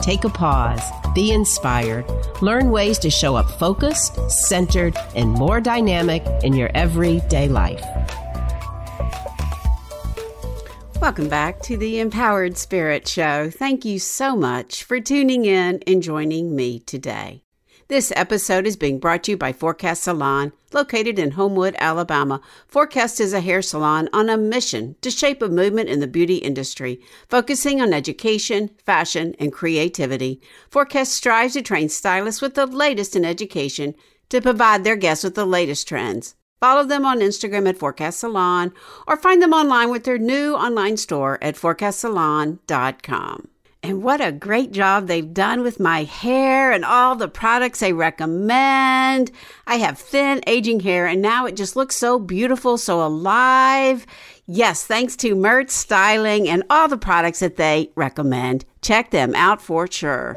Take a pause, be inspired, learn ways to show up focused, centered, and more dynamic in your everyday life. Welcome back to the Empowered Spirit Show. Thank you so much for tuning in and joining me today. This episode is being brought to you by Forecast Salon, located in Homewood, Alabama. Forecast is a hair salon on a mission to shape a movement in the beauty industry, focusing on education, fashion, and creativity. Forecast strives to train stylists with the latest in education to provide their guests with the latest trends. Follow them on Instagram at Forecast Salon or find them online with their new online store at forecastsalon.com. And what a great job they've done with my hair and all the products they recommend. I have thin, aging hair, and now it just looks so beautiful, so alive. Yes, thanks to Mert Styling and all the products that they recommend. Check them out for sure.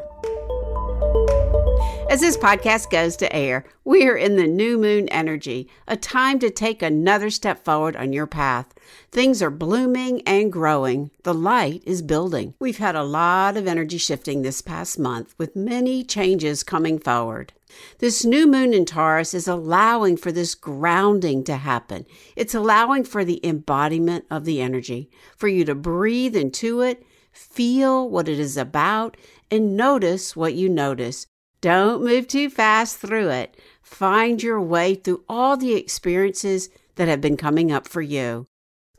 As this podcast goes to air, we are in the new moon energy, a time to take another step forward on your path. Things are blooming and growing. The light is building. We've had a lot of energy shifting this past month with many changes coming forward. This new moon in Taurus is allowing for this grounding to happen. It's allowing for the embodiment of the energy, for you to breathe into it, feel what it is about, and notice what you notice. Don't move too fast through it. Find your way through all the experiences that have been coming up for you.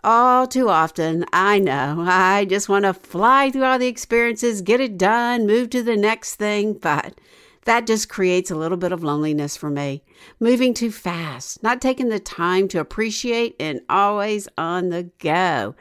All too often, I know, I just want to fly through all the experiences, get it done, move to the next thing, but that just creates a little bit of loneliness for me. Moving too fast, not taking the time to appreciate, and always on the go.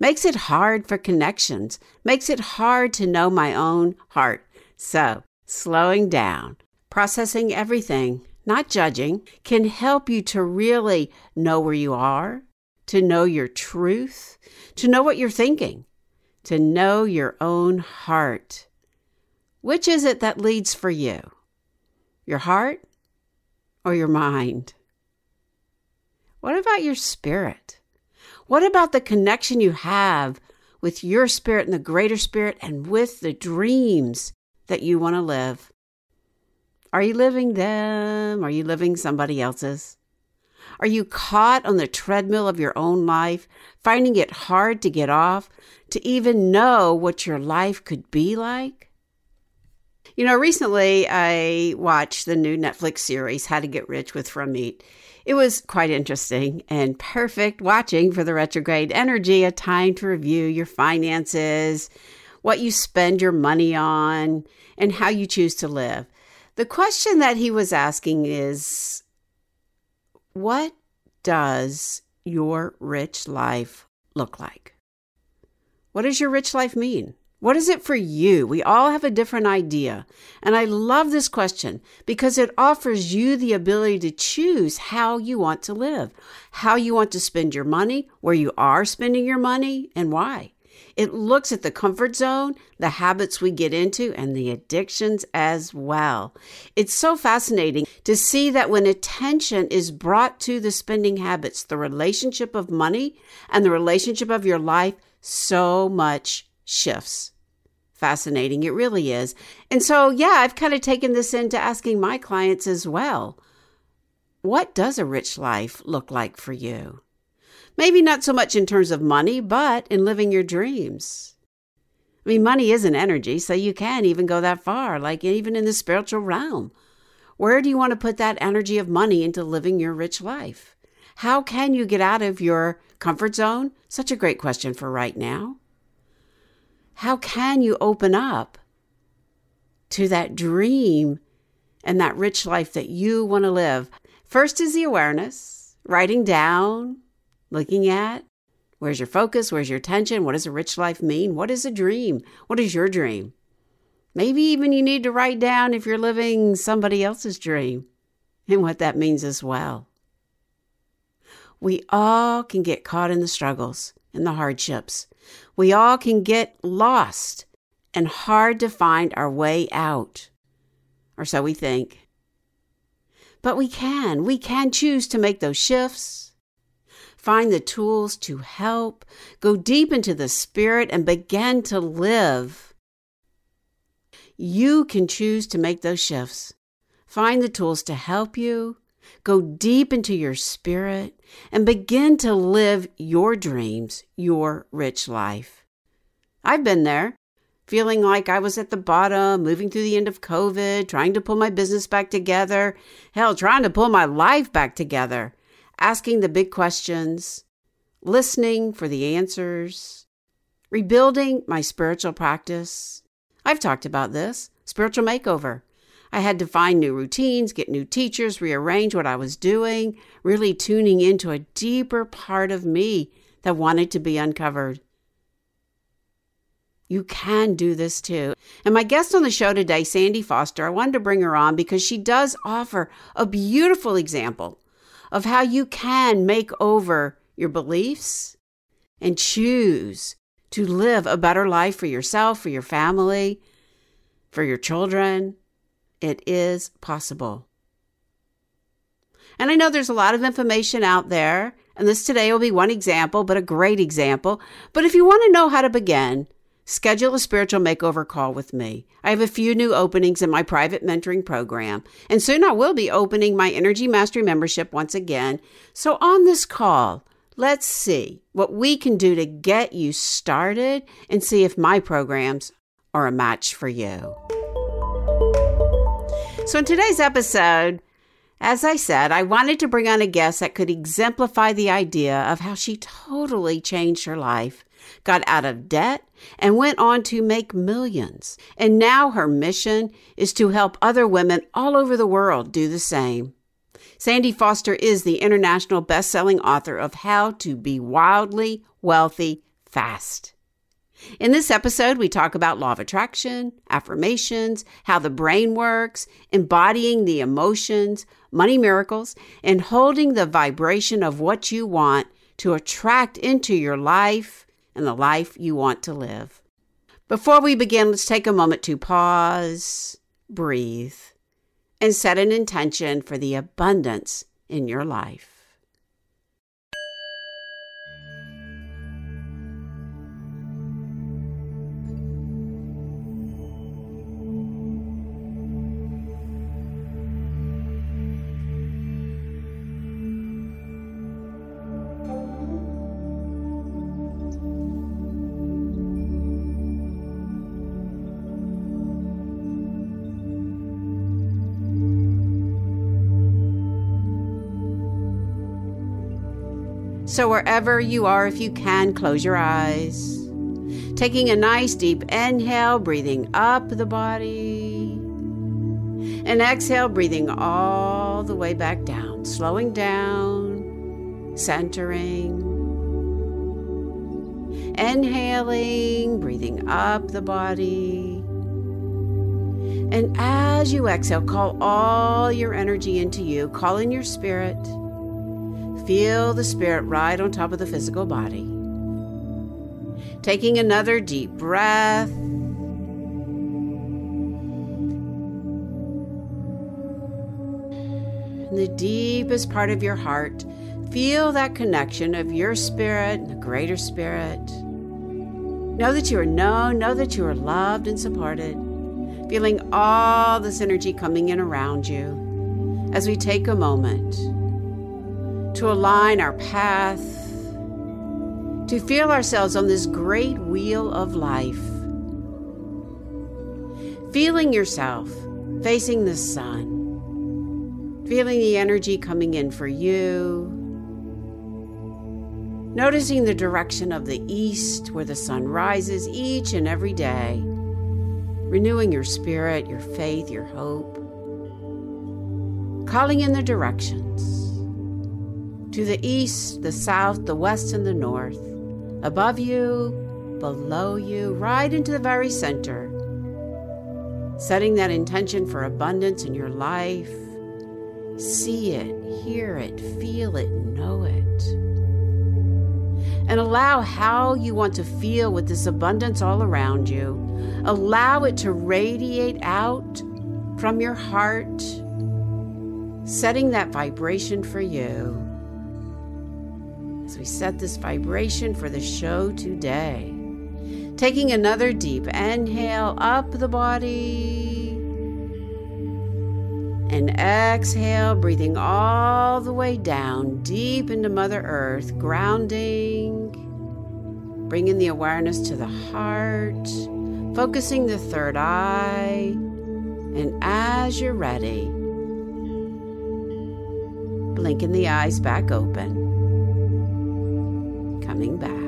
Makes it hard for connections, makes it hard to know my own heart. So, slowing down, processing everything, not judging, can help you to really know where you are, to know your truth, to know what you're thinking, to know your own heart. Which is it that leads for you? Your heart or your mind? What about your spirit? What about the connection you have with your spirit and the greater spirit and with the dreams that you want to live? Are you living them? Are you living somebody else's? Are you caught on the treadmill of your own life, finding it hard to get off, to even know what your life could be like? You know, recently I watched the new Netflix series, How to Get Rich with Ramit. It was quite interesting and perfect watching for the retrograde energy, a time to review your finances, what you spend your money on, and how you choose to live. The question that he was asking is What does your rich life look like? What does your rich life mean? What is it for you? We all have a different idea. And I love this question because it offers you the ability to choose how you want to live, how you want to spend your money, where you are spending your money, and why. It looks at the comfort zone, the habits we get into, and the addictions as well. It's so fascinating to see that when attention is brought to the spending habits, the relationship of money and the relationship of your life, so much shifts. Fascinating, it really is. And so, yeah, I've kind of taken this into asking my clients as well. What does a rich life look like for you? Maybe not so much in terms of money, but in living your dreams. I mean, money is an energy, so you can even go that far, like even in the spiritual realm. Where do you want to put that energy of money into living your rich life? How can you get out of your comfort zone? Such a great question for right now. How can you open up to that dream and that rich life that you want to live? First is the awareness, writing down, looking at? Where's your focus? Where's your attention? What does a rich life mean? What is a dream? What is your dream? Maybe even you need to write down if you're living somebody else's dream and what that means as well. We all can get caught in the struggles and the hardships. We all can get lost and hard to find our way out. Or so we think. But we can. We can choose to make those shifts, find the tools to help, go deep into the spirit, and begin to live. You can choose to make those shifts, find the tools to help you, go deep into your spirit, and begin to live your dreams, your rich life. I've been there feeling like I was at the bottom, moving through the end of COVID, trying to pull my business back together, hell, trying to pull my life back together, asking the big questions, listening for the answers, rebuilding my spiritual practice. I've talked about this spiritual makeover. I had to find new routines, get new teachers, rearrange what I was doing, really tuning into a deeper part of me that wanted to be uncovered. You can do this too. And my guest on the show today, Sandy Forster, I wanted to bring her on because she does offer a beautiful example of how you can make over your beliefs and choose to live a better life for yourself, for your family, for your children. It is possible. And I know there's a lot of information out there, and this today will be one example, but a great example. But if you want to know how to begin, Schedule a spiritual makeover call with me. I have a few new openings in my private mentoring program, and soon I will be opening my Energy Mastery membership once again. So, on this call, let's see what we can do to get you started and see if my programs are a match for you. So, in today's episode, as I said, I wanted to bring on a guest that could exemplify the idea of how she totally changed her life got out of debt, and went on to make millions. And now her mission is to help other women all over the world do the same. Sandy Forster is the international best-selling author of How to Be Wildly Wealthy Fast. In this episode, we talk about law of attraction, affirmations, how the brain works, embodying the emotions, money miracles, and holding the vibration of what you want to attract into your life and the life you want to live. Before we begin, let's take a moment to pause, breathe, and set an intention for the abundance in your life. So, wherever you are, if you can, close your eyes. Taking a nice deep inhale, breathing up the body. And exhale, breathing all the way back down, slowing down, centering. Inhaling, breathing up the body. And as you exhale, call all your energy into you, call in your spirit Feel the spirit right on top of the physical body. Taking another deep breath. In the deepest part of your heart, feel that connection of your spirit and the greater spirit. Know that you are known, know that you are loved and supported. Feeling all this energy coming in around you as we take a moment to align our path, to feel ourselves on this great wheel of life. Feeling yourself facing the sun, feeling the energy coming in for you. Noticing the direction of the east where the sun rises each and every day, renewing your spirit, your faith, your hope, calling in the directions to the east, the south, the west, and the north, above you, below you, right into the very center. Setting that intention for abundance in your life. See it, hear it, feel it, know it. and allow how you want to feel with this abundance all around you. Allow it to radiate out from your heart, setting that vibration for you. We set this vibration for the show today, taking another deep inhale up the body. And exhale, breathing all the way down deep into Mother Earth, grounding, bringing the awareness to the heart, focusing the third eye. And as you're ready, blinking the eyes back open, coming back.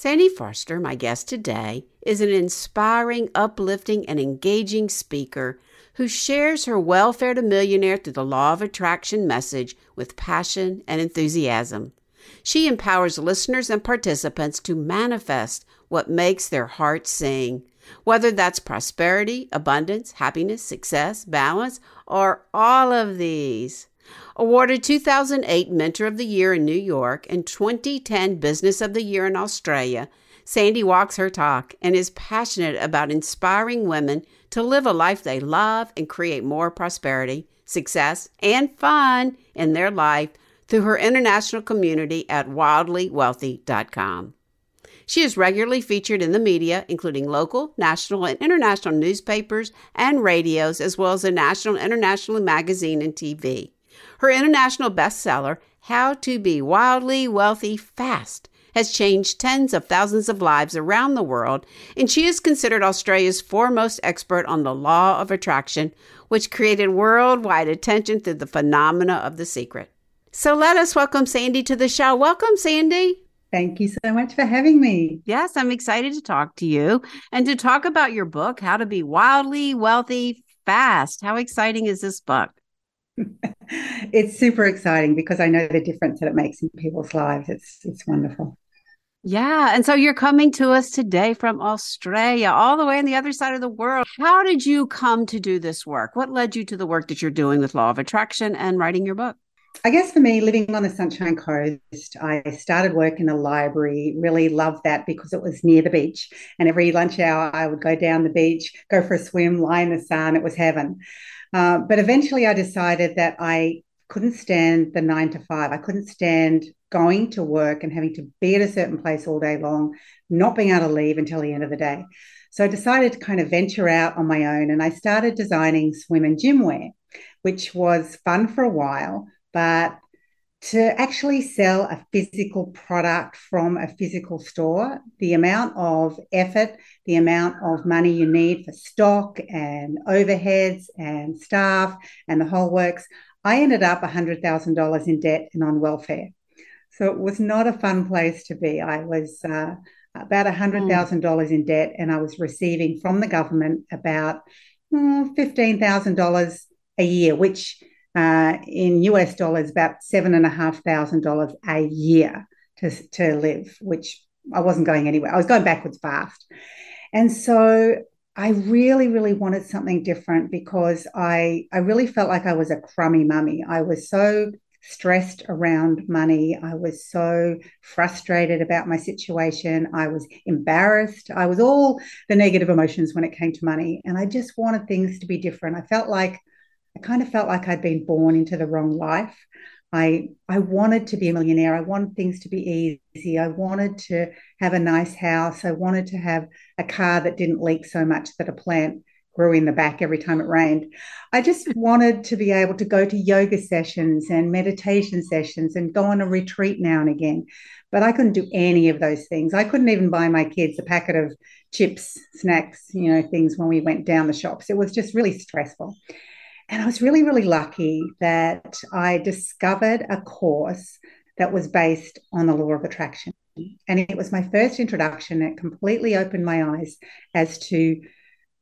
Sandy Forster, my guest today, is an inspiring, uplifting, and engaging speaker who shares her welfare to millionaire through the law of attraction message with passion and enthusiasm. She empowers listeners and participants to manifest what makes their hearts sing, whether that's prosperity, abundance, happiness, success, balance, or all of these. Awarded 2008 Mentor of the Year in New York and 2010 Business of the Year in Australia, Sandy walks her talk and is passionate about inspiring women to live a life they love and create more prosperity, success, and fun in their life through her international community at wildlywealthy.com. She is regularly featured in the media, including local, national, and international newspapers and radios, as well as a national international magazine and TV. Her international bestseller, How to Be Wildly Wealthy Fast, has changed tens of thousands of lives around the world, and she is considered Australia's foremost expert on the law of attraction, which created worldwide attention through the phenomena of the secret. So let us welcome Sandy to the show. Welcome, Sandy. Thank you so much for having me. Yes, I'm excited to talk to you and to talk about your book, How to Be Wildly Wealthy Fast. How exciting is this book? It's super exciting because I know the difference that it makes in people's lives. It's it's wonderful. Yeah. And so you're coming to us today from Australia, all the way on the other side of the world. How did you come to do this work? What led you to the work that you're doing with Law of Attraction and writing your book? I guess for me, living on the Sunshine Coast, I started work in a library. Really loved that because it was near the beach. And every lunch hour, I would go down the beach, go for a swim, lie in the sun. It was heaven. Uh, but eventually, I decided that I couldn't stand the nine to five. I couldn't stand going to work and having to be at a certain place all day long, not being able to leave until the end of the day. So I decided to kind of venture out on my own and I started designing swim and gym wear, which was fun for a while, but to actually sell a physical product from a physical store, the amount of effort, the amount of money you need for stock and overheads and staff and the whole works, I ended up $100,000 in debt and on welfare. So it was not a fun place to be. I was uh, about $100,000 mm. in debt and I was receiving from the government about mm, $15,000 a year, which uh, in US dollars, about seven and a half thousand dollars a year to, to live, which I wasn't going anywhere. I was going backwards fast. And so I really, really wanted something different because I, I really felt like I was a crummy mummy. I was so stressed around money. I was so frustrated about my situation. I was embarrassed. I was all the negative emotions when it came to money. And I just wanted things to be different. I felt like I kind of felt like I'd been born into the wrong life. I I wanted to be a millionaire. I wanted things to be easy. I wanted to have a nice house. I wanted to have a car that didn't leak so much that a plant grew in the back every time it rained. I just wanted to be able to go to yoga sessions and meditation sessions and go on a retreat now and again. But I couldn't do any of those things. I couldn't even buy my kids a packet of chips, snacks, you know, things when we went down the shops. It was just really stressful. And I was really, really lucky that I discovered a course that was based on the law of attraction. And it was my first introduction. It completely opened my eyes as to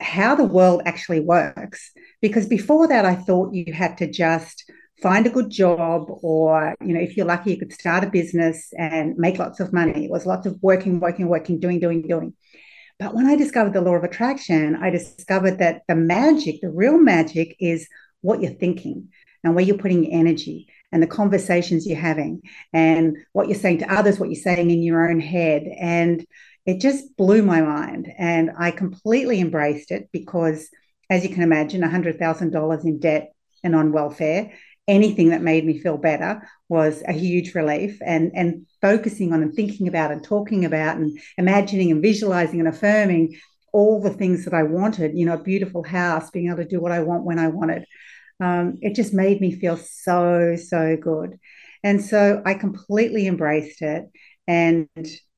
how the world actually works. Because before that, I thought you had to just find a good job, or, you know, if you're lucky, you could start a business and make lots of money. It was lots of working, working, working, doing, doing, doing. But when I discovered the law of attraction, I discovered that the magic, the real magic, is what you're thinking and where you're putting your energy and the conversations you're having and what you're saying to others, what you're saying in your own head. And it just blew my mind. And I completely embraced it because, as you can imagine, $100,000 in debt and on welfare, anything that made me feel better was a huge relief. And, and focusing on and thinking about and talking about and imagining and visualizing and affirming all the things that I wanted, you know, a beautiful house, being able to do what I want when I wanted. Um, it just made me feel so, so good. And so I completely embraced it. And,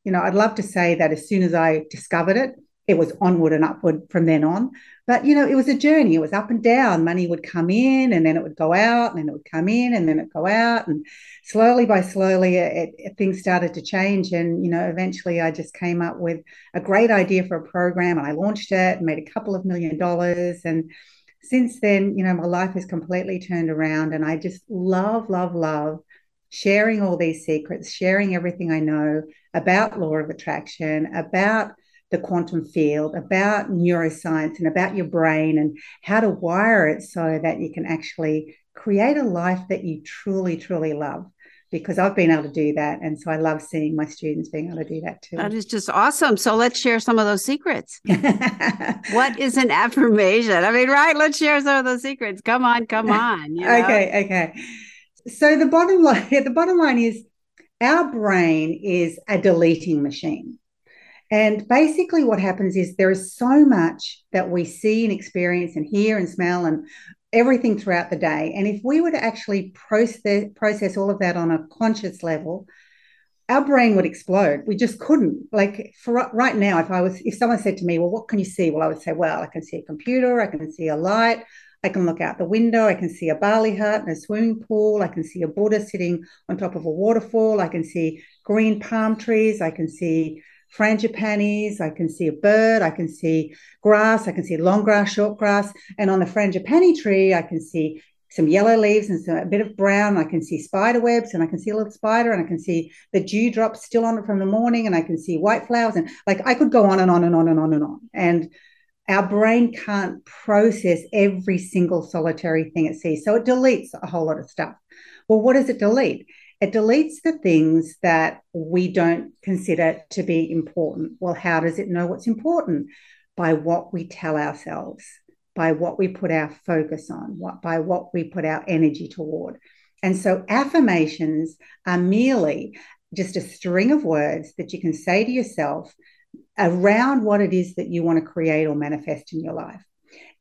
you know, I'd love to say that as soon as I discovered it, it was onward and upward from then on. But, you know, it was a journey. It was up and down. Money would come in and then it would go out and then it would come in and then it go out. And slowly by slowly, it, it, things started to change. And, you know, eventually I just came up with a great idea for a program and I launched it and made a couple of million dollars. And, since then, you know, my life has completely turned around and I just love, love, love sharing all these secrets, sharing everything I know about law of attraction, about the quantum field, about neuroscience and about your brain and how to wire it so that you can actually create a life that you truly, truly love because I've been able to do that. And so I love seeing my students being able to do that too. That is just awesome. So let's share some of those secrets. what is an affirmation? I mean, right? Let's share some of those secrets. Come on, come on. You know? Okay, okay. So the bottom line, the bottom line is our brain is a deleting machine. And basically, what happens is there is so much that we see and experience and hear and smell and everything throughout the day. And if we were to actually process, process all of that on a conscious level, our brain would explode. We just couldn't. Like for right now, if I was, if someone said to me, "Well, what can you see?" Well, I would say, "Well, I can see a computer, I can see a light, I can look out the window, I can see a Bali hut and a swimming pool, I can see a Buddha sitting on top of a waterfall, I can see green palm trees, I can see frangipanis, I can see a bird, I can see grass, I can see long grass, short grass, and on the frangipani tree, I can see some yellow leaves and some, a bit of brown. I can see spider webs and I can see a little spider and I can see the dewdrops still on it from the morning and I can see white flowers and like I could go on and on and on and on and on. And our brain can't process every single solitary thing it sees. So it deletes a whole lot of stuff. Well, what does it delete? It deletes the things that we don't consider to be important. Well, how does it know what's important? By what we tell ourselves, by what we put our focus on, what, by what we put our energy toward. And so affirmations are merely just a string of words that you can say to yourself around what it is that you want to create or manifest in your life.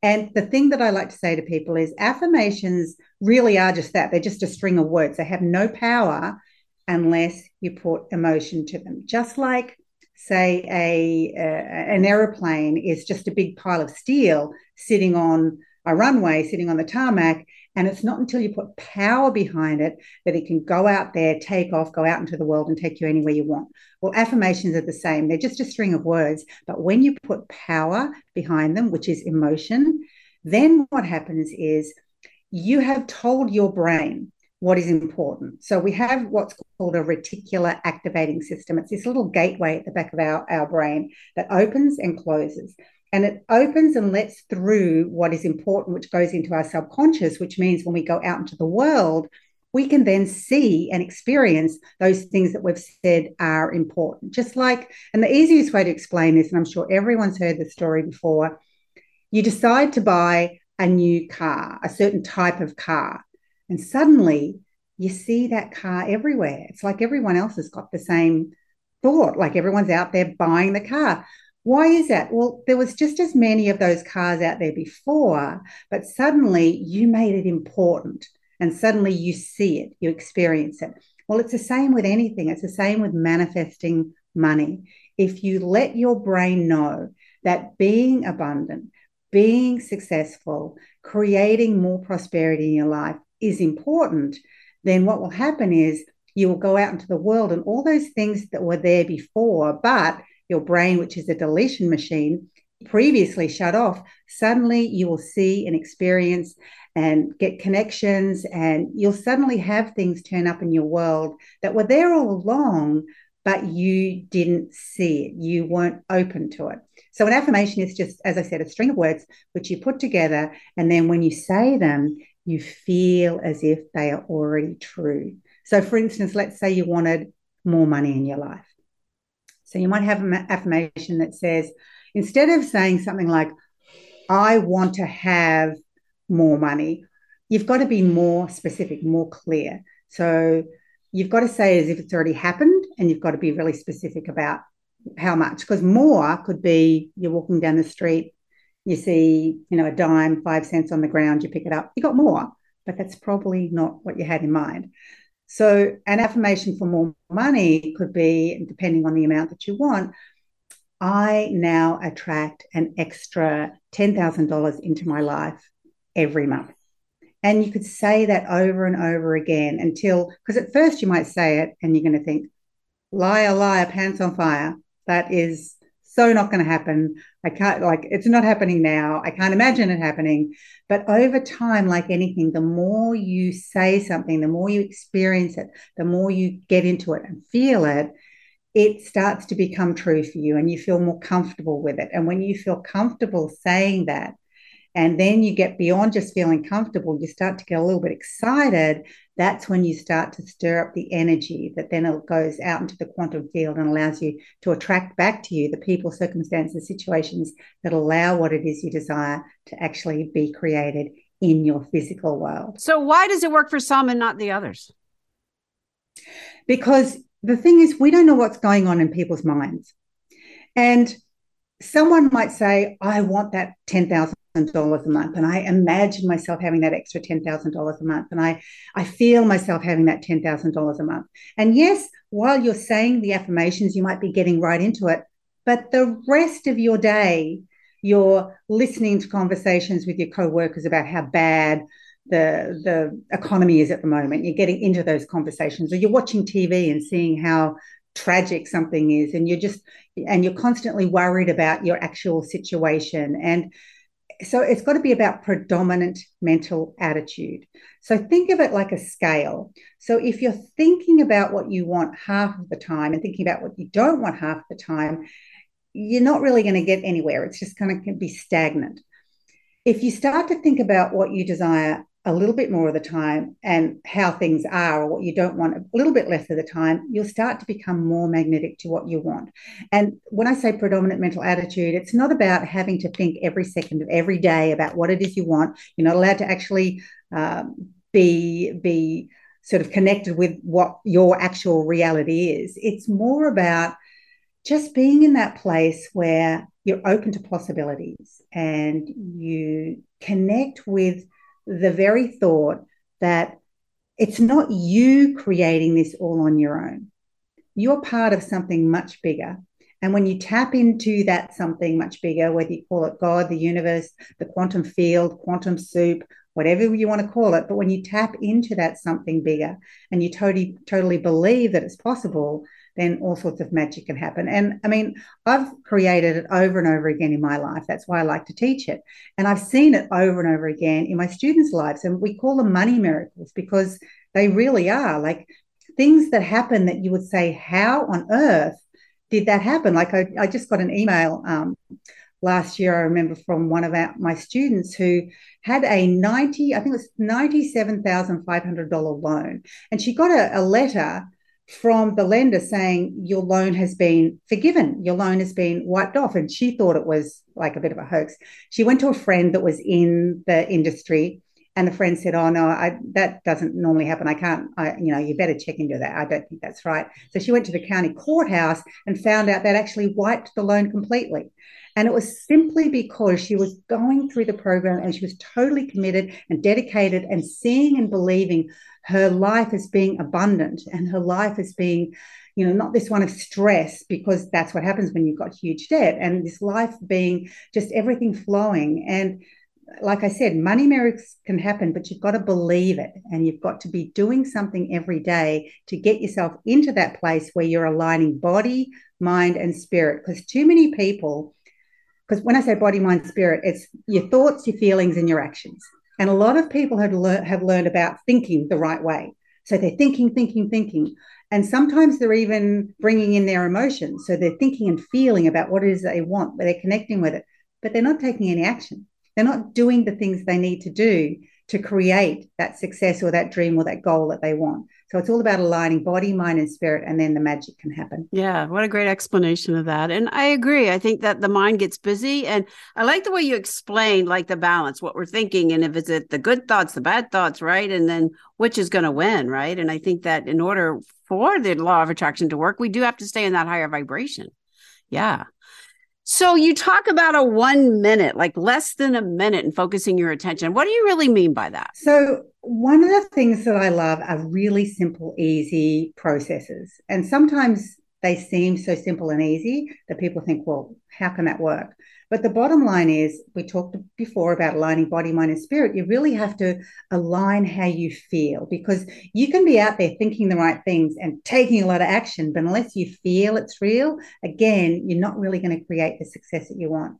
And the thing that I like to say to people is affirmations really are just that. They're just a string of words. They have no power unless you put emotion to them. Just like, say, a, a an aeroplane is just a big pile of steel sitting on a runway, sitting on the tarmac, and it's not until you put power behind it that it can go out there, take off, go out into the world and take you anywhere you want. Well, affirmations are the same. They're just a string of words. But when you put power behind them, which is emotion, then what happens is you have told your brain what is important. So we have what's called a reticular activating system. It's this little gateway at the back of our, our brain that opens and closes and it opens and lets through what is important, which goes into our subconscious, which means when we go out into the world, we can then see and experience those things that we've said are important. Just like, and the easiest way to explain this, and I'm sure everyone's heard this story before, you decide to buy a new car, a certain type of car, and suddenly you see that car everywhere. It's like everyone else has got the same thought, like everyone's out there buying the car. Why is that? Well, there was just as many of those cars out there before, but suddenly you made it important and suddenly you see it, you experience it. Well, it's the same with anything, it's the same with manifesting money. If you let your brain know that being abundant, being successful, creating more prosperity in your life is important, then what will happen is you will go out into the world and all those things that were there before, but your brain, which is a deletion machine, previously shut off, suddenly you will see and experience and get connections, and you'll suddenly have things turn up in your world that were there all along, but you didn't see it. You weren't open to it. So, an affirmation is just, as I said, a string of words which you put together, and then when you say them, you feel as if they are already true. So, for instance, let's say you wanted more money in your life. So, you might have an affirmation that says, instead of saying something like, I want to have more money, you've got to be more specific, more clear. So, you've got to say as if it's already happened, and you've got to be really specific about how much, because more could be you're walking down the street, you see, you know, a dime, five cents on the ground, you pick it up, you got more, but that's probably not what you had in mind. So, an affirmation for more money could be, depending on the amount that you want, I now attract an extra $10,000 into my life every month. And you could say that over and over again until, because at first you might say it and you're going to think, liar, liar, pants on fire. That is so not going to happen. I can't, like, it's not happening now. I can't imagine it happening. But over time, like anything, the more you say something, the more you experience it, the more you get into it and feel it, it starts to become true for you and you feel more comfortable with it. And when you feel comfortable saying that, and then you get beyond just feeling comfortable, you start to get a little bit excited. That's when you start to stir up the energy that then it goes out into the quantum field and allows you to attract back to you the people, circumstances, situations that allow what it is you desire to actually be created in your physical world. So, why does it work for some and not the others? Because the thing is, we don't know what's going on in people's minds. And someone might say, I want that $10,000 a month. And I imagine myself having that extra $10,000 a month. And I, I feel myself having that $10,000 a month. And yes, while you're saying the affirmations, you might be getting right into it. But the rest of your day, you're listening to conversations with your co-workers about how bad the the economy is at the moment. You're getting into those conversations, or you're watching TV and seeing how tragic something is, and you're just and you're constantly worried about your actual situation. And so it's got to be about predominant mental attitude. So think of it like a scale. So if you're thinking about what you want half of the time and thinking about what you don't want half the time, you're not really going to get anywhere. It's just going to be stagnant. If you start to think about what you desire a little bit more of the time and how things are or what you don't want a little bit less of the time, you'll start to become more magnetic to what you want. And when I say predominant mental attitude, it's not about having to think every second of every day about what it is you want. You're not allowed to actually um, be be sort of connected with what your actual reality is. It's more about just being in that place where you're open to possibilities and you connect with the very thought that it's not you creating this all on your own. You're part of something much bigger. And when you tap into that something much bigger, whether you call it God, the universe, the quantum field, quantum soup, whatever you want to call it, but when you tap into that something bigger and you totally, totally believe that it's possible, then all sorts of magic can happen. And I mean, I've created it over and over again in my life. That's why I like to teach it. And I've seen it over and over again in my students' lives. And we call them money miracles because they really are like things that happen that you would say, How on earth did that happen? Like I, I just got an email. Um, last year, I remember from one of our, my students who had a 90, I think it was $97,500 loan. And she got a, a letter from the lender saying your loan has been forgiven, your loan has been wiped off. And she thought it was like a bit of a hoax. She went to a friend that was in the industry. And the friend said, "Oh no, I, that doesn't normally happen. I can't. I, you know, you better check into that. I don't think that's right." So she went to the county courthouse and found out that actually wiped the loan completely. And it was simply because she was going through the program and she was totally committed and dedicated and seeing and believing her life as being abundant and her life as being you know not this one of stress because that's what happens when you've got huge debt and this life being just everything flowing and like I said, money miracles can happen, but you've got to believe it and you've got to be doing something every day to get yourself into that place where you're aligning body, mind, and spirit. Because too many people, because when I say body, mind, spirit, it's your thoughts, your feelings, and your actions. And a lot of people have, lear- have learned about thinking the right way. So they're thinking, thinking, thinking. And sometimes they're even bringing in their emotions. So they're thinking and feeling about what it is they want, but they're connecting with it, but they're not taking any action. They're not doing the things they need to do to create that success or that dream or that goal that they want. So it's all about aligning body, mind, and spirit, and then the magic can happen. Yeah, what a great explanation of that. And I agree. I think that the mind gets busy. And I like the way you explain like the balance, what we're thinking, and if it's the good thoughts, the bad thoughts, right? And then which is going to win, right? And I think that in order for the law of attraction to work, we do have to stay in that higher vibration. Yeah. So you talk about a one minute, like less than a minute, and focusing your attention. What do you really mean by that? So one of the things that I love are really simple, easy processes. And sometimes they seem so simple and easy that people think, well, how can that work? But the bottom line is, we talked before about aligning body, mind, and spirit. You really have to align how you feel because you can be out there thinking the right things and taking a lot of action, but unless you feel it's real, again, you're not really going to create the success that you want.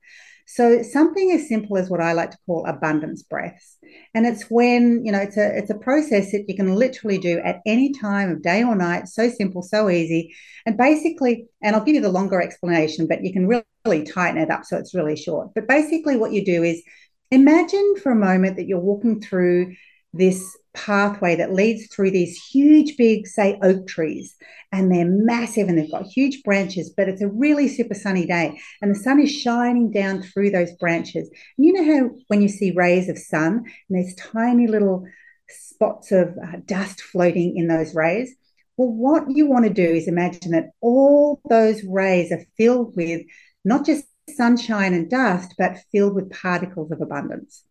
So something as simple as what I like to call abundance breaths. And it's when, you know, it's a it's a process that you can literally do at any time of day or night. So simple, so easy. And basically, and I'll give you the longer explanation, but you can really tighten it up so it's really short. But basically what you do is imagine for a moment that you're walking through this pathway that leads through these huge, big, say, oak trees. And they're massive and they've got huge branches, but it's a really super sunny day. And the sun is shining down through those branches. And you know how when you see rays of sun and there's tiny little spots of uh, dust floating in those rays? Well, what you want to do is imagine that all those rays are filled with not just sunshine and dust, but filled with particles of abundance.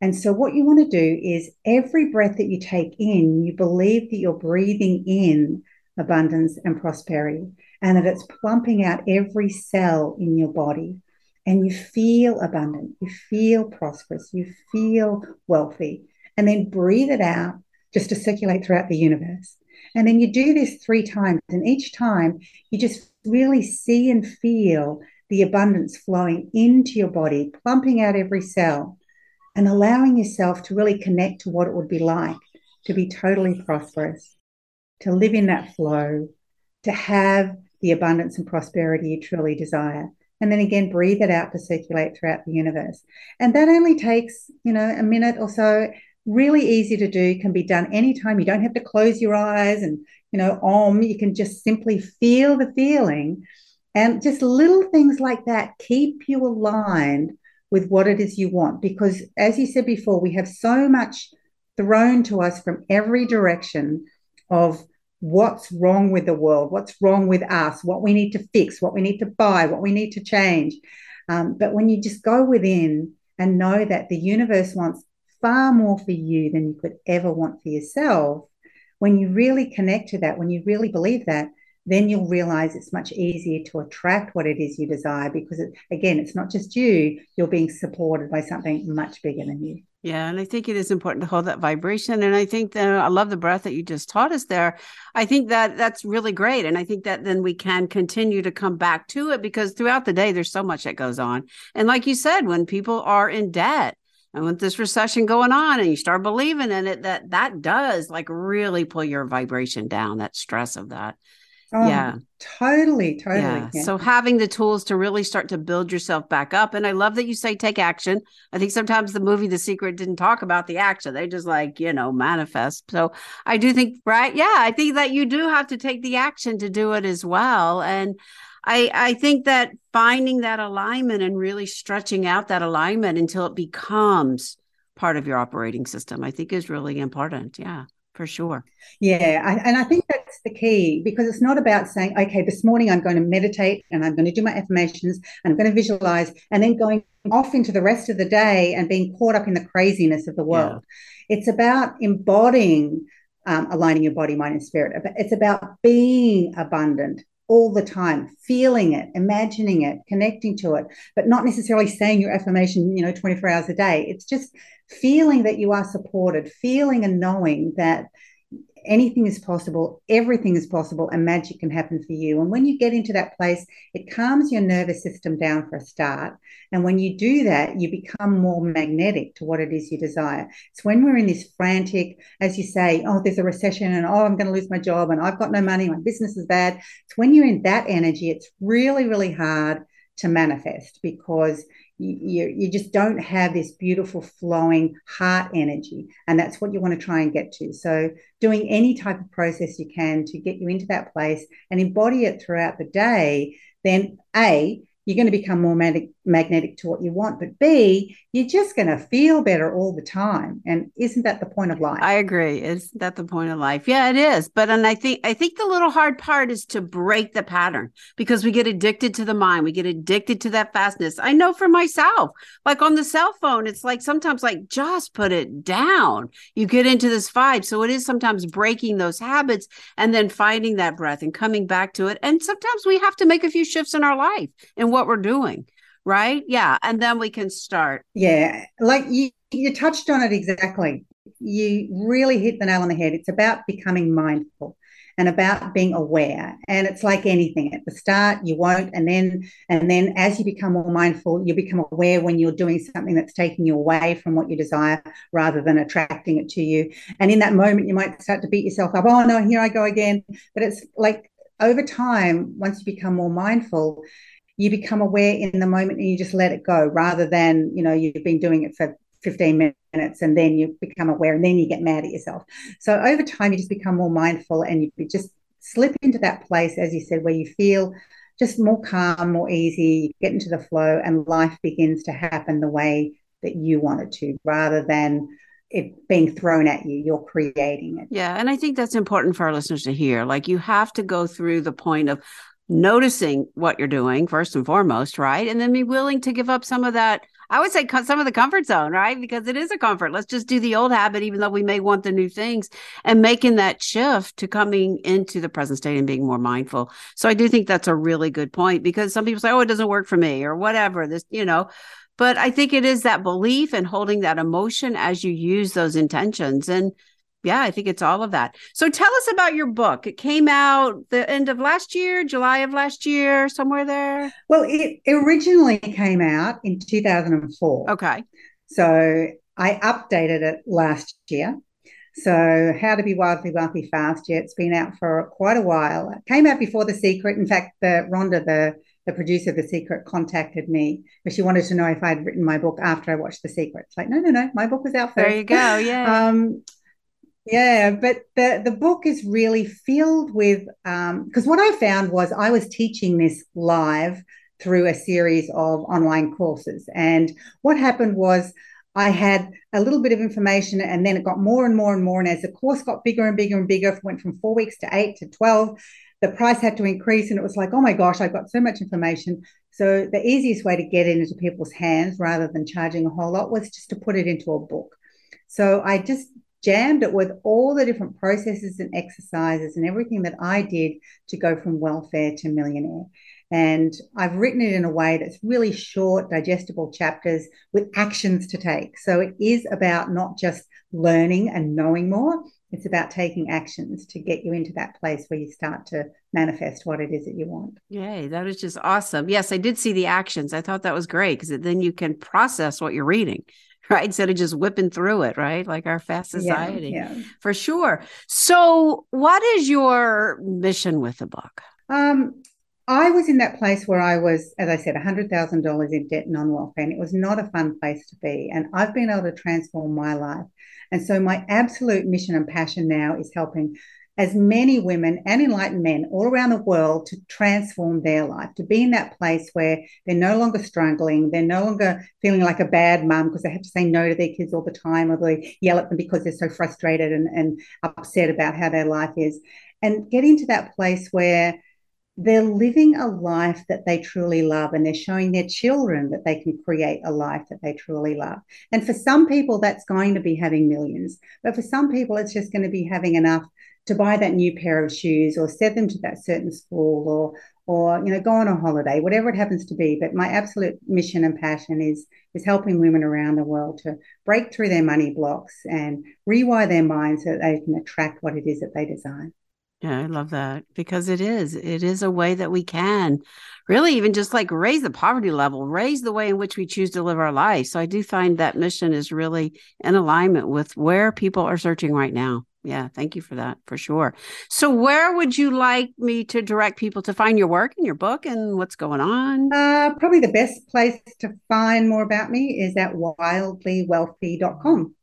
And so, what you want to do is every breath that you take in, you believe that you're breathing in abundance and prosperity, and that it's plumping out every cell in your body. And you feel abundant, you feel prosperous, you feel wealthy. And then breathe it out just to circulate throughout the universe. And then you do this three times. And each time you just really see and feel the abundance flowing into your body, plumping out every cell and allowing yourself to really connect to what it would be like to be totally prosperous, to live in that flow, to have the abundance and prosperity you truly desire. And then again, breathe it out to circulate throughout the universe. And that only takes, you know, a minute or so. Really easy to do, can be done anytime. You don't have to close your eyes and, you know, om. You can just simply feel the feeling. And just little things like that keep you aligned with what it is you want. Because as you said before, we have so much thrown to us from every direction of what's wrong with the world, what's wrong with us, what we need to fix, what we need to buy, what we need to change. Um, but when you just go within and know that the universe wants far more for you than you could ever want for yourself, when you really connect to that, when you really believe that, then you'll realize it's much easier to attract what it is you desire because, it, again, it's not just you, you're being supported by something much bigger than you. Yeah, and I think it is important to hold that vibration. And I think that I love the breath that you just taught us there. I think that that's really great. And I think that then we can continue to come back to it because throughout the day, there's so much that goes on. And like you said, when people are in debt, and with this recession going on and you start believing in it that that does like really pull your vibration down that stress of that Oh, yeah. Totally, totally. Yeah. yeah. So having the tools to really start to build yourself back up. And I love that you say take action. I think sometimes the movie The Secret didn't talk about the action. They just like, you know, manifest. So I do think, right? Yeah, I think that you do have to take the action to do it as well. And I I think that finding that alignment and really stretching out that alignment until it becomes part of your operating system, I think is really important. Yeah for sure. Yeah. I, and I think that's the key because it's not about saying, okay, this morning I'm going to meditate and I'm going to do my affirmations and I'm going to visualize and then going off into the rest of the day and being caught up in the craziness of the world. Yeah. It's about embodying, um, aligning your body, mind, and spirit. It's about being abundant all the time, feeling it, imagining it, connecting to it, but not necessarily saying your affirmation, you know, 24 hours a day. It's just feeling that you are supported, feeling and knowing that anything is possible, everything is possible, and magic can happen for you. And when you get into that place, it calms your nervous system down for a start. And when you do that, you become more magnetic to what it is you desire. It's when we're in this frantic, as you say, oh, there's a recession and oh, I'm going to lose my job and I've got no money, my business is bad. It's when you're in that energy, it's really, really hard to manifest because you, you just don't have this beautiful flowing heart energy and that's what you want to try and get to. So doing any type of process you can to get you into that place and embody it throughout the day then a you're going to become more mag- magnetic to what you want. But B, you're just going to feel better all the time. And isn't that the point of life? I agree. Isn't that the point of life? Yeah, it is. But and I think I think the little hard part is to break the pattern because we get addicted to the mind. We get addicted to that fastness. I know for myself, like on the cell phone, it's like sometimes like just put it down. You get into this vibe. So it is sometimes breaking those habits and then finding that breath and coming back to it. And sometimes we have to make a few shifts in our life and what we're doing right? Yeah. And then we can start. Yeah. Like you, you touched on it exactly. You really hit the nail on the head. It's about becoming mindful and about being aware and it's like anything at the start you won't and then and then as you become more mindful you become aware when you're doing something that's taking you away from what you desire rather than attracting it to you and in that moment you might start to beat yourself up oh no here i go again but it's like over time once you become more mindful you become aware in the moment and you just let it go rather than, you know, you've been doing it for 15 minutes and then you become aware and then you get mad at yourself. So over time, you just become more mindful and you just slip into that place, as you said, where you feel just more calm, more easy, get into the flow, and life begins to happen the way that you want it to rather than it being thrown at you. You're creating it. Yeah and i think that's important for our listeners to hear. Like you have to go through the point of noticing what you're doing first and foremost, right? And then be willing to give up some of that. I would say some of the comfort zone, right? Because it is a comfort. Let's just do the old habit, even though we may want the new things, and making that shift to coming into the present state and being more mindful. So I do think that's a really good point because some people say, oh, it doesn't work for me or whatever. This, you know, but I think it is that belief and holding that emotion as you use those intentions. And yeah, I think it's all of that. So tell us about your book. It came out the end of last year, July of last year, somewhere there. Well, it originally came out in 2004. Okay. So I updated it last year. So, How to Be Wildly Wealthy Fast. Yeah, it's been out for quite a while. It came out before The Secret. In fact, the Rhonda, the the producer of The Secret, contacted me because she wanted to know if I'd written my book after I watched The Secret. It's like, no, no, no, my book was out first. There you go. Yeah. um, yeah, but the the book is really filled with because um, what I found was I was teaching this live through a series of online courses, and what happened was I had a little bit of information, and then it got more and more and more. And as the course got bigger and bigger and bigger, went from four weeks to eight to twelve. The price had to increase, and it was like, oh my gosh, I've got so much information. So the easiest way to get it into people's hands, rather than charging a whole lot, was just to put it into a book. So I just jammed it with all the different processes and exercises and everything that I did to go from welfare to millionaire. And I've written it in a way that's really short, digestible chapters with actions to take. So it is about not just learning and knowing more, it's about taking actions to get you into that place where you start to manifest what it is that you want. Yay, that is just awesome. Yes, I did see the actions. I thought that was great because then you can process what you're reading right? Instead of just whipping through it, right? Like our fast society, yeah, yeah. for sure. So, what is your mission with the book? Um, I was in that place where I was, as I said, $100,000 in debt non welfare, and it was not a fun place to be. And I've been able to transform my life. And so, my absolute mission and passion now is helping as many women and enlightened men all around the world to transform their life, to be in that place where they're no longer struggling, they're no longer feeling like a bad mum because they have to say no to their kids all the time or they yell at them because they're so frustrated and, and upset about how their life is. And get into that place where they're living a life that they truly love and they're showing their children that they can create a life that they truly love. And for some people, that's going to be having millions. But for some people, it's just going to be having enough to buy that new pair of shoes or send them to that certain school or or you know go on a holiday whatever it happens to be but my absolute mission and passion is is helping women around the world to break through their money blocks and rewire their minds so that they can attract what it is that they desire yeah, I love that because it is. It is a way that we can really even just like raise the poverty level, raise the way in which we choose to live our life. So I do find that mission is really in alignment with where people are searching right now. Yeah, thank you for that for sure. So, where would you like me to direct people to find your work and your book and what's going on? Uh, probably the best place to find more about me is at wildlywealthy.com.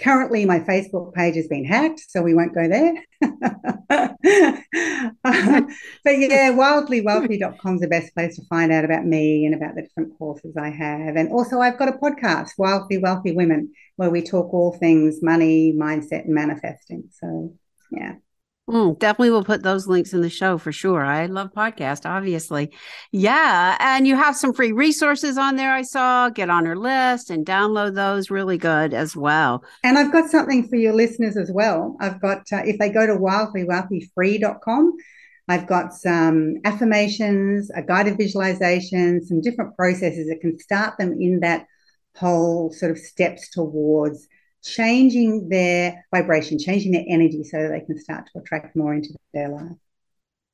Currently, my Facebook page has been hacked, so we won't go there. Um, but yeah, wildlywealthy.com is the best place to find out about me and about the different courses I have. And also, I've got a podcast, Wildly Wealthy Women, where we talk all things money, mindset, and manifesting. So, yeah. Mm, definitely will put those links in the show for sure. I love podcast, obviously. Yeah. And you have some free resources on there, I saw. Get on her list and download those. Really good as well. And I've got something for your listeners as well. I've got, uh, if they go to wildlywealthyfree.com, I've got some affirmations, a guided visualization, some different processes that can start them in that whole sort of steps towards changing their vibration, changing their energy so they can start to attract more into their life.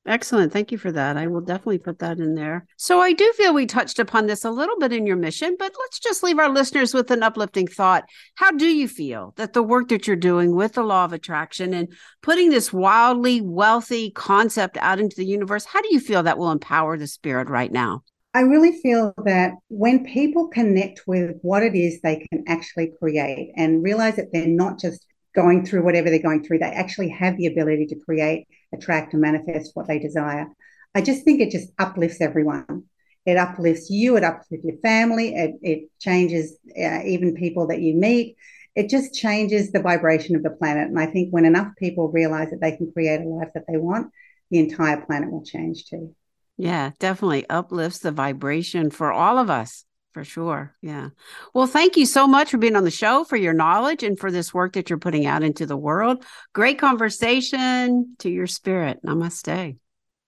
Excellent. Thank you for that. I will definitely put that in there. So, I do feel we touched upon this a little bit in your mission, but let's just leave our listeners with an uplifting thought. How do you feel that the work that you're doing with the law of attraction and putting this wildly wealthy concept out into the universe, how do you feel that will empower the spirit right now? I really feel that when people connect with what it is they can actually create and realize that they're not just going through whatever they're going through, they actually have the ability to create, attract, and manifest what they desire. I just think it just uplifts everyone. It uplifts you, it uplifts your family, it, it changes uh, even people that you meet. It just changes the vibration of the planet. And I think when enough people realize that they can create a life that they want, the entire planet will change too. Yeah, definitely uplifts the vibration for all of us, for sure. Yeah. Well, thank you so much for being on the show, for your knowledge, and for this work that you're putting out into the world. Great conversation to your spirit. Namaste.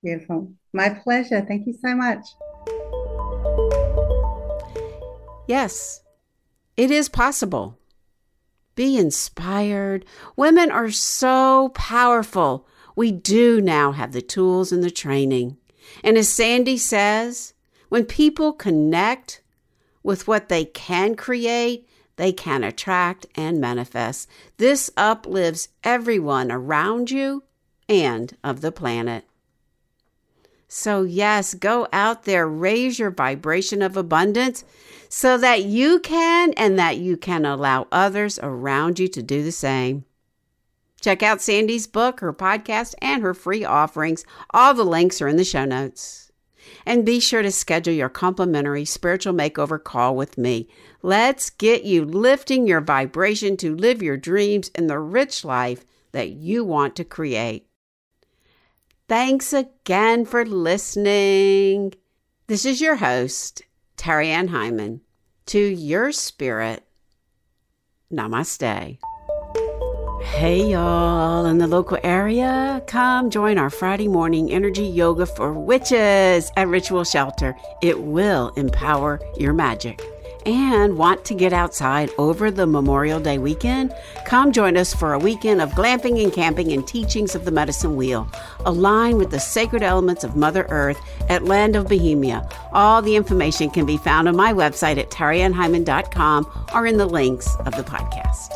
Beautiful. My pleasure. Thank you so much. Yes, it is possible. Be inspired. Women are so powerful. We do now have the tools and the training. And as Sandy says, when people connect with what they can create, they can attract and manifest. This uplifts everyone around you and of the planet. So, yes, go out there, raise your vibration of abundance so that you can and that you can allow others around you to do the same. Check out Sandy's book, her podcast, and her free offerings. All the links are in the show notes. And be sure to schedule your complimentary spiritual makeover call with me. Let's get you lifting your vibration to live your dreams in the rich life that you want to create. Thanks again for listening. This is your host, Terry Ann Hyman. To your spirit, namaste. Hey, y'all in the local area, come join our Friday morning energy yoga for witches at Ritual Shelter. It will empower your magic. And want to get outside over the Memorial Day weekend? Come join us for a weekend of glamping and camping and teachings of the medicine wheel. Align with the sacred elements of Mother Earth at Land of Bohemia. All the information can be found on my website at terryannhyman.com or in the links of the podcast.